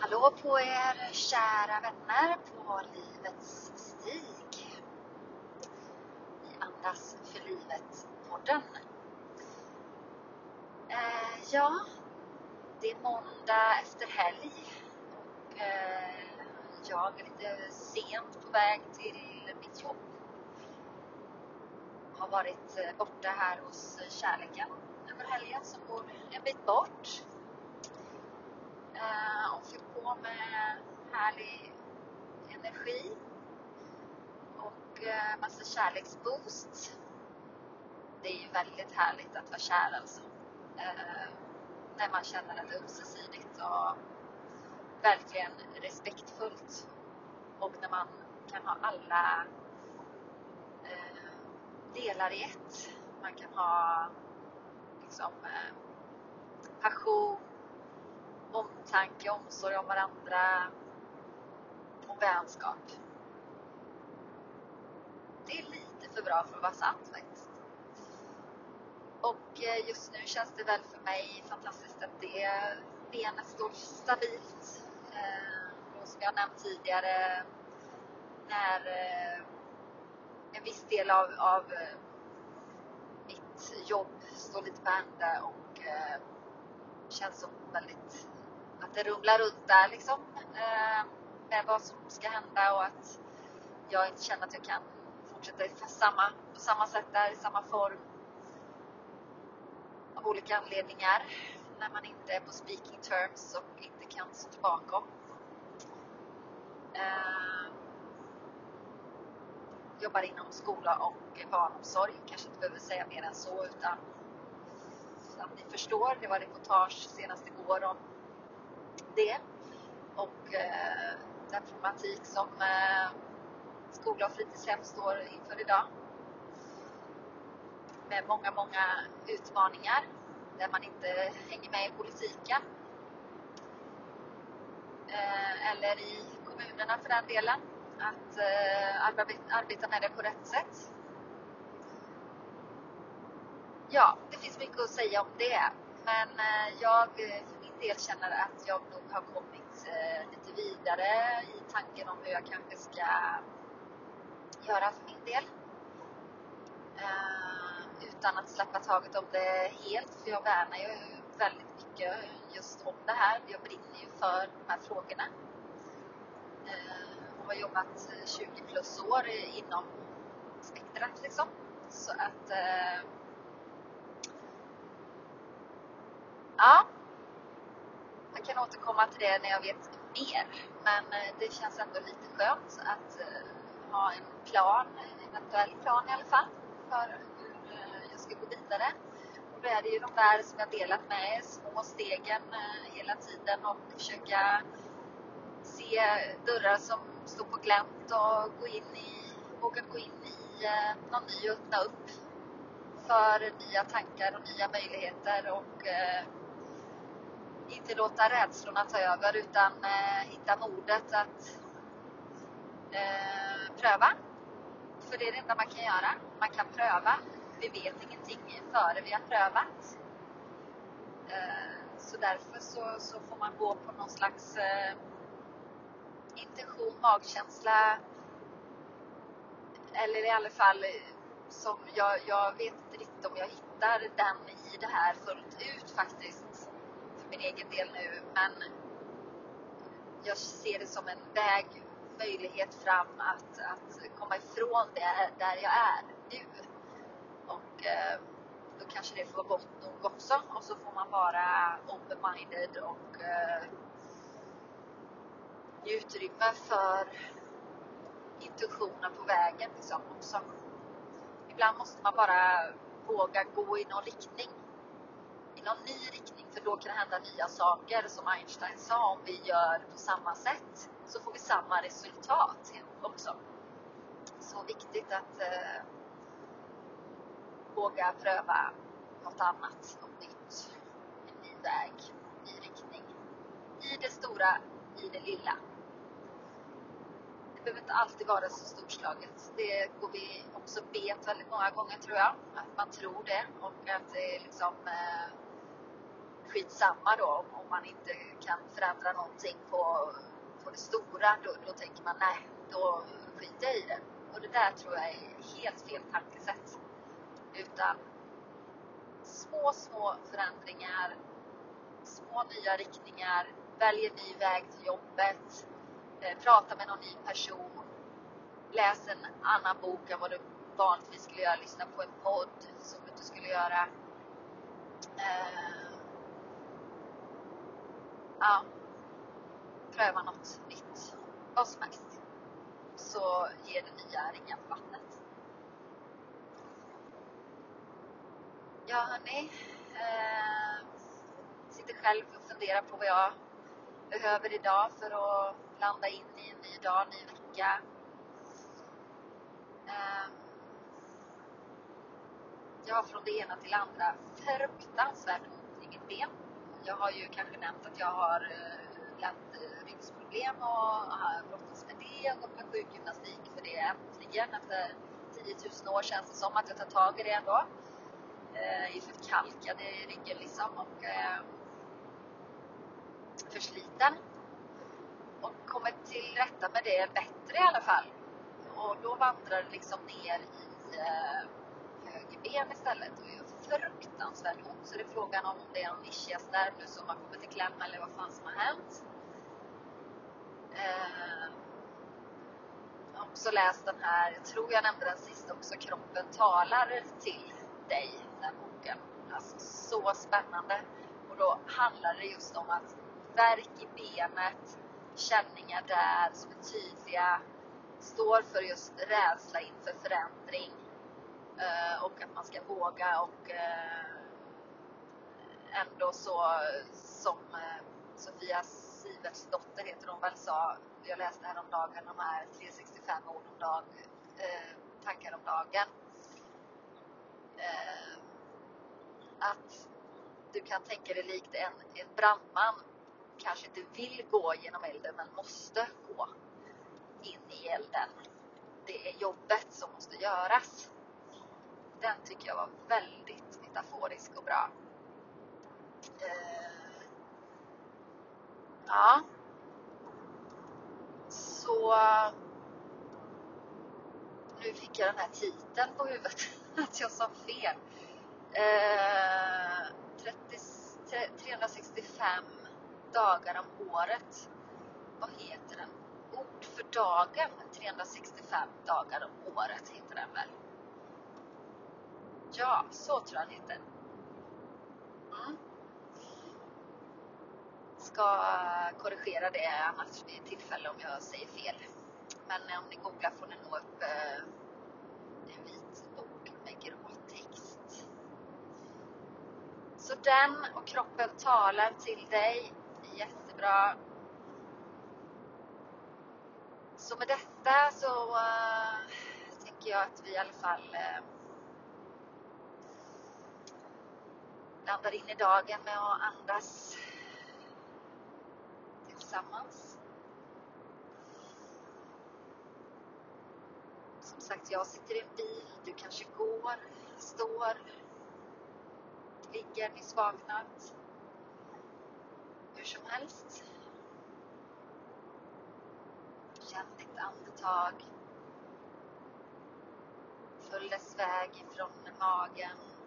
Hallå på er kära vänner på Livets stig. I Andas för livet-podden. Eh, ja, det är måndag efter helg och eh, jag är lite sent på väg till mitt jobb. Har varit eh, borta här hos kärleken över helgen som bor en bit bort eh, och fyll på med härlig energi och eh, massa kärleksboost. Det är ju väldigt härligt att vara kär alltså. Eh, när man känner att det är ömsesidigt och verkligen respektfullt och när man kan ha alla eh, delar i ett. Man kan ha liksom eh, passion, omtanke, omsorg om varandra och vänskap. Det är lite för bra för att vara sant faktiskt. Och eh, just nu känns det väl för mig fantastiskt att det benet står stabilt. Eh, och som jag nämnt tidigare, när eh, en viss del av, av mitt jobb står lite på ända och känns som väldigt att det rumlar runt där liksom. Eh, med vad som ska hända och att jag inte känner att jag kan fortsätta i samma, på samma sätt där, i samma form. Av olika anledningar. När man inte är på speaking terms och inte kan stå bakom. Eh, jobbar inom skola och barnomsorg. Kanske inte behöver säga mer än så utan att ni förstår. Det var reportage senast igår om det och eh, den problematik som eh, skola och fritidshem står inför idag. Med många, många utmaningar där man inte hänger med i politiken. Eh, eller i kommunerna för den delen. Att eh, arbeta med det på rätt sätt. Ja, det finns mycket att säga om det. Men eh, jag för del känner att jag nog har kommit eh, lite vidare i tanken om hur jag kanske ska göra för min del. Eh, utan att släppa taget om det helt, för jag värnar ju väldigt mycket just om det här. Jag brinner ju för de här frågorna. Eh, och har jobbat 20 plus år inom spektrat liksom. Så att eh, Ja. Jag kan återkomma till det när jag vet mer. Men eh, det känns ändå lite skönt att eh, ha en plan, en eventuell plan i alla fall, för hur eh, jag ska gå vidare. Och då är det ju de där som jag delat med er, små stegen hela tiden och försöka se dörrar som står på glänt och gå in i, våga gå in i någon ny och öppna upp för nya tankar och nya möjligheter och inte låta rädslorna ta över utan eh, hitta modet att eh, pröva. För det är det enda man kan göra. Man kan pröva. Vi vet ingenting före vi har prövat. Eh, så därför så, så, får man gå på någon slags eh, intention, magkänsla. Eller i alla fall som jag, jag vet inte riktigt om jag hittar den i det här fullt ut faktiskt min egen del nu men jag ser det som en väg, möjlighet fram att, att komma ifrån det där jag är nu. Och eh, då kanske det får vara gott nog också och så får man vara open-minded och eh, ge utrymme för intuitionen på vägen liksom också. Ibland måste man bara våga gå i någon riktning, i någon ny riktning för då kan det hända nya saker. Som Einstein sa, om vi gör på samma sätt så får vi samma resultat också. Så viktigt att eh, våga pröva något annat, något nytt. En ny väg, en ny riktning. I det stora, i det lilla. Det behöver inte alltid vara så storslaget. Det går vi också bet väldigt många gånger tror jag. Att man tror det och att det är liksom eh, skitsamma då om man inte kan förändra någonting på, på det stora. Då, då tänker man nej, då skiter jag i det. Och det där tror jag är helt fel tankesätt. Utan små, små förändringar, små nya riktningar, välj en ny väg till jobbet, eh, prata med någon ny person, läs en annan bok än vad du vanligtvis skulle göra, lyssna på en podd som du inte skulle göra. Eh, ja, pröva något nytt, vad som helst. Så ger det nya ringar på vattnet. Ja hörni, eh, sitter själv och funderar på vad jag behöver idag för att landa in i en ny dag, ny vecka. Eh, jag har från det ena till det andra fruktansvärt ont i mitt ben. Jag har ju kanske nämnt att jag har eh, lätt eh, ryggsproblem och har brottats med det och gått på sjukgymnastik för det äntligen efter 10 000 år känns det som att jag tar tag i det ändå. Eh, jag är förkalkad i ryggen liksom och eh, försliten. Och kommit till rätta med det bättre i alla fall. Och då vandrar det liksom ner i höger ben istället och jag fruktansvärt ont. Så det är frågan om det är någon ischiasnerv nu som har kommit i kläm eller vad fan som har hänt. Eh, jag har också läst den här, jag tror jag nämnde den sist också, Kroppen talar till dig, den boken. Alltså så spännande. Och då handlar det just om att värk i benet, känningar där som är tydliga, står för just rädsla inför förändring Eh, och att man ska våga och eh, ändå så som eh, Sofia Sivertsdotter heter hon väl sa, jag läste häromdagen de här 365 ord om dag, tankar om dagen. Att du kan tänka dig likt en, en brandman kanske inte vill gå genom elden men måste gå in i elden. Det är jobbet som måste göras. Den tycker jag var väldigt metaforisk och bra. Eh, ja. Så nu fick jag den här titeln på huvudet, att jag sa fel. Eh, 30, 365 dagar om året. Vad heter den? Ord för dagen. 365 dagar om året heter den väl? Ja, så tror jag han heter. Mm. Ska korrigera det annars vid tillfälle om jag säger fel. Men eh, om ni googlar får ni nå upp eh, en vit bok med grå text. Så den och kroppen talar till dig. Jättebra. Så med detta så uh, tänker jag att vi i alla fall eh, uh, landar in i dagen med att andas tillsammans. Som sagt, jag sitter i en bil, du kanske går, står, ligger nyss vaknat. Hur som helst. Känn ditt andetag. Följ dess väg ifrån magen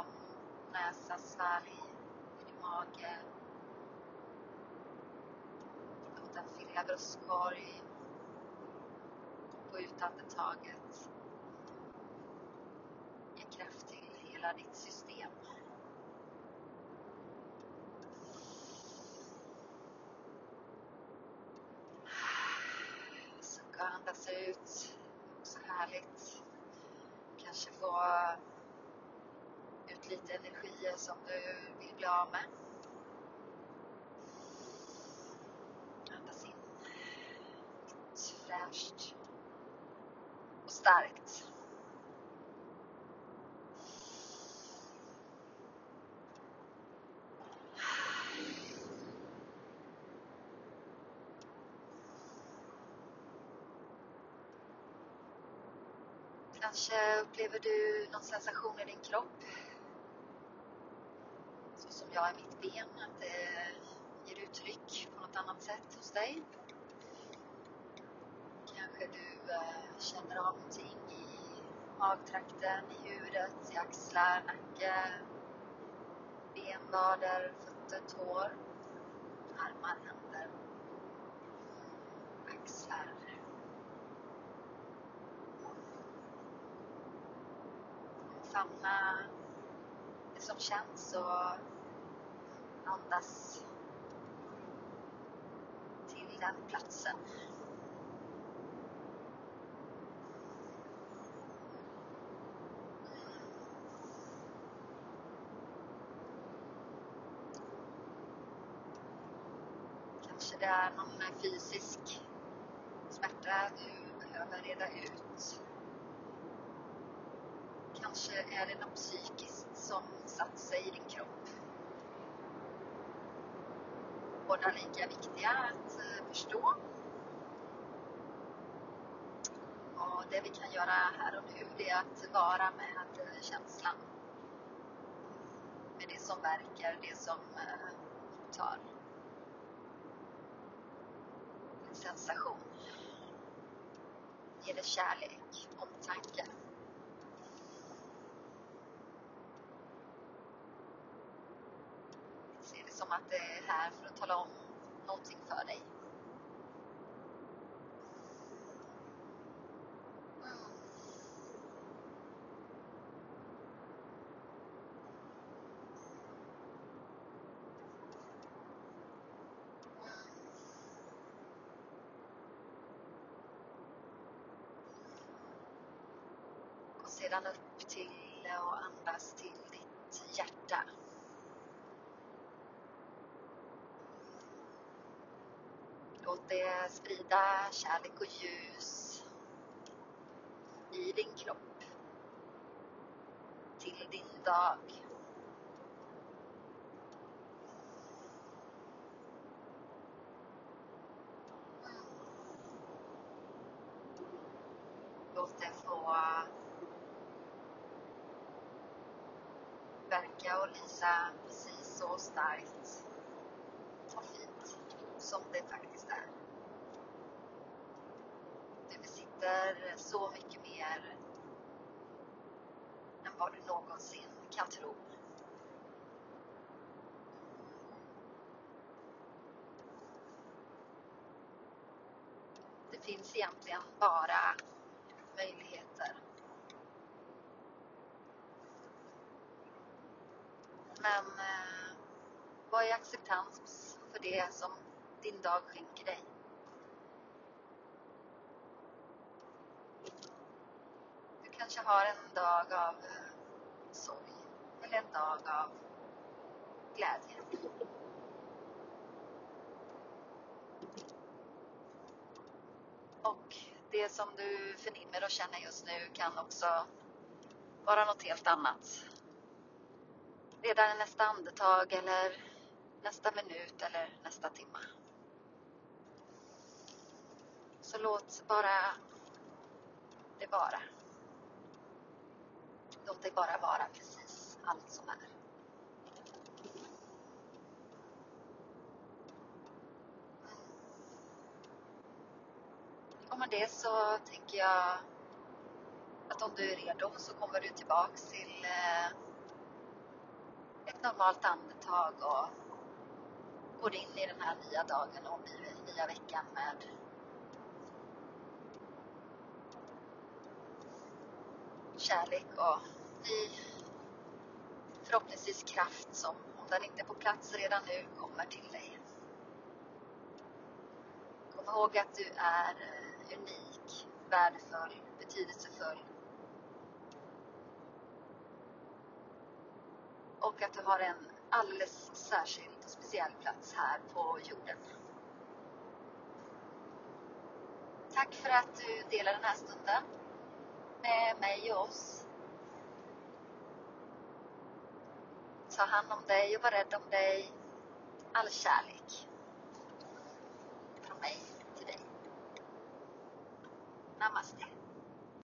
Liksom genom näsa, svalg, i mage. Låt den fylla bröstkorg. på ut andetaget. Ge kraft till hela ditt system. Så andas ut. Också härligt. Kanske få lite energier som du vill bli av med. Andas in. Fräscht och starkt. Kanske upplever du någon sensation i din kropp. Jag i mitt ben, att det ger uttryck på något annat sätt hos dig. Kanske du eh, känner av någonting i magtrakten, i huvudet, i axlar, nacke, benvader, fötter, tår, armar, händer, mm, axlar. Famna det som känns och andas till den platsen. Kanske det är någon fysisk smärta du behöver reda ut. Kanske är det något psykiskt som satt sig i din kropp. Båda lika viktiga att eh, förstå. Och det vi kan göra här och nu det är att vara med eh, känslan. Med det som verkar, det som eh, tar en sensation. Ge det kärlek, omtanke. Det som att det här för att tala om någonting för dig. Och sedan upp till och andas till ditt hjärta. Låt det sprida kärlek och ljus i din kropp. Till din dag. Låt det få verka och lysa precis så starkt och fint som det faktiskt är. Så mycket mer än vad du någonsin kan tro. Det finns egentligen bara möjligheter. Men eh, vad är acceptans för det som din dag skänker dig? Du kanske har en dag av eh, sorg eller en dag av glädje. Och det som du förnimmer och känner just nu kan också vara något helt annat. Redan i nästa andetag eller nästa minut eller nästa timme. Så låt bara det vara. Låt det bara vara precis allt som är. Och med det så tänker jag att om du är redo så kommer du tillbaks till eh, ett normalt andetag och går in i den här nya dagen och nya veckan med kärlek och i förhoppningsvis kraft som, om den inte är på plats redan nu, kommer till dig. Kom ihåg att du är eh, unik, värdefull, betydelsefull. Och att du har en alldeles särskild och speciell plats här på jorden. Tack för att du delar den här stunden med mig och oss. Ta hand om dig och var rädd om dig. All kärlek. Från mig till dig. Namaste.